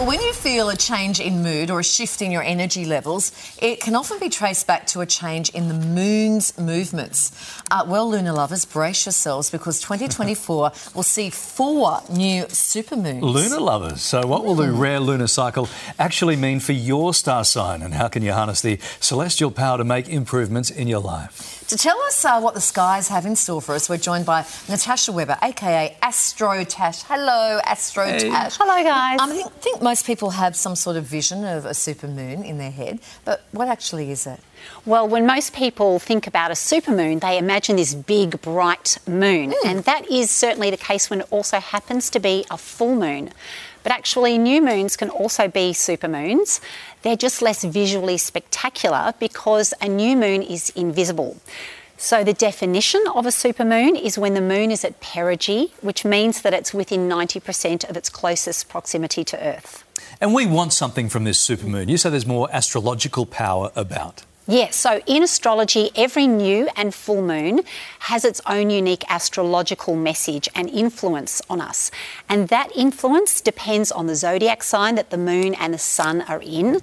Well, when you feel a change in mood or a shift in your energy levels, it can often be traced back to a change in the moon's movements. Uh, well, lunar lovers, brace yourselves because 2024 will see four new supermoons. Lunar lovers. So, what will the rare lunar cycle actually mean for your star sign, and how can you harness the celestial power to make improvements in your life? To tell us uh, what the skies have in store for us, we're joined by Natasha Webber, aka Astro Tash. Hello, Astro Tash. Hello, guys. Um, I think, think most people have some sort of vision of a supermoon in their head, but what actually is it? Well, when most people think about a supermoon, they imagine this big, bright moon. And that is certainly the case when it also happens to be a full moon. But actually, new moons can also be supermoons. They're just less visually spectacular because a new moon is invisible. So, the definition of a supermoon is when the moon is at perigee, which means that it's within 90% of its closest proximity to Earth. And we want something from this supermoon. You say there's more astrological power about. Yes, so in astrology, every new and full moon has its own unique astrological message and influence on us. And that influence depends on the zodiac sign that the moon and the sun are in,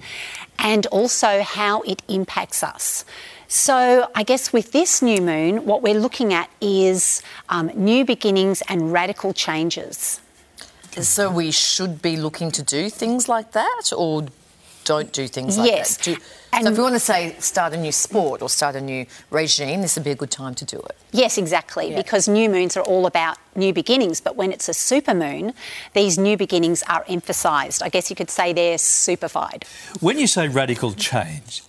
and also how it impacts us. So, I guess with this new moon, what we're looking at is um, new beginnings and radical changes. So we should be looking to do things like that, or don't do things like Yes. that. Do, so And- if you want to say start a new sport or start a new regime, this would be a good time to do it. Yes, exactly, Yeah. because new moons are all about new beginnings. But when it's a super moon, these new beginnings are emphasised. I guess you could say they're superfied. When you say radical change,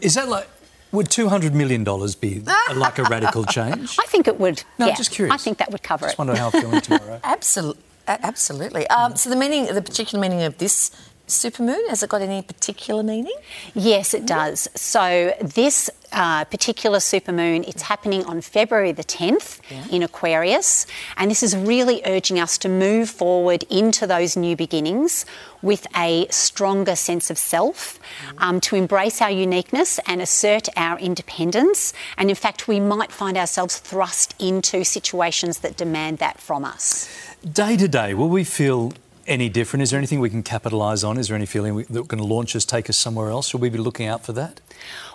is that like, would $200 million be like a radical change? I think it would. No, yeah, just curious. I think that would cover Just it. wonder how I'm feeling tomorrow. Absolutely. Absolutely. Um, so the meaning, the particular meaning of this supermoon, has it got any particular meaning? Yes, it does. So this uh, particular supermoon, it's happening on February the 10th in Aquarius, and this is really urging us to move forward into those new beginnings with a stronger sense of self, um, to embrace our uniqueness and assert our independence. And in fact, we might find ourselves thrust into situations that demand that from us. Day to day, will we feel any different? Is there anything we can capitalise on? Is there any feeling we, that can launch us, take us somewhere else? Should we be looking out for that?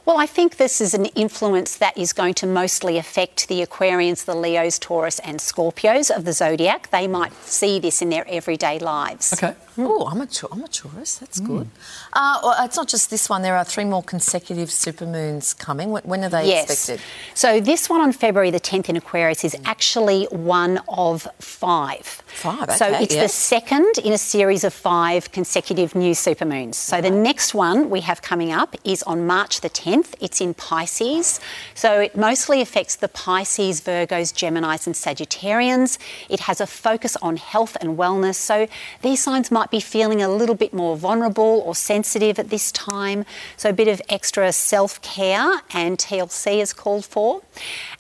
Well, I think this is an influence that is going to mostly affect the Aquarians, the Leos, Taurus, and Scorpios of the zodiac. They might see this in their everyday lives. Okay. Oh, I'm a, Tau- I'm a Taurus. That's good. Uh, well, it's not just this one. There are three more consecutive supermoons coming. When, when are they Yes. expected? So this one on February the 10th in Aquarius is actually one of five. Five, Okay, So it's yeah. the second in a series of five consecutive new supermoons. So the next one we have coming up is on March the 10th. It's in Pisces. So it mostly affects the Pisces, Virgos, Geminis, and Sagittarians. It has a focus on health and wellness. So these signs might be feeling a little bit more vulnerable or sensitive at this time. So a bit of extra self care and TLC is called for.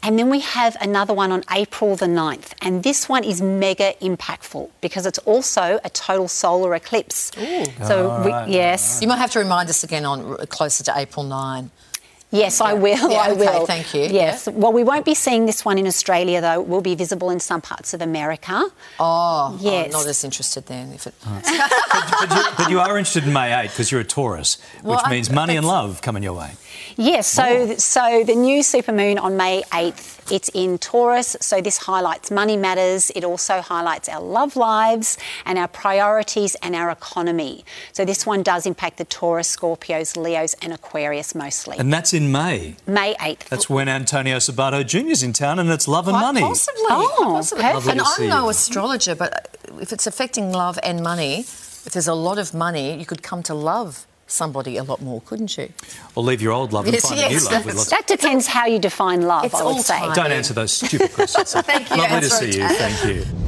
And then we have another one on April the 9th. And this one is mega impactful because it's also a total solar eclipse. So, All we, right, yes. You might have to remind us again on closer to April 9. Yes, I will. Yeah, I okay, will. thank you. Yes. Well, we won't be seeing this one in Australia, though. It will be visible in some parts of America. Oh, Yes. I'm not as interested then. If it, but, you, but you are interested in May 8 because you're a Taurus, which Well, I- means money and love coming your way. Yes, so so the new supermoon on May 8th, it's in Taurus, so this highlights money matters, it also highlights our love lives and our priorities and our economy. So this one does impact the Taurus, Scorpios, Leos and Aquarius mostly. And that's in May. May 8th. That's when Antonio Sabato Jr. is in town and it's love and money. Possibly. Oh, quite possibly. And I'm no astrologer, but if it's affecting love and money, if there's a lot of money, you could come to love somebody a lot more, couldn't you? Or leave your old love and Yes, find yes, a new love. With that's- lots that depends how you define love, It's I would all say. time. Don't answer those stupid questions. Thank you, Lovely to see you. Tash. Thank you.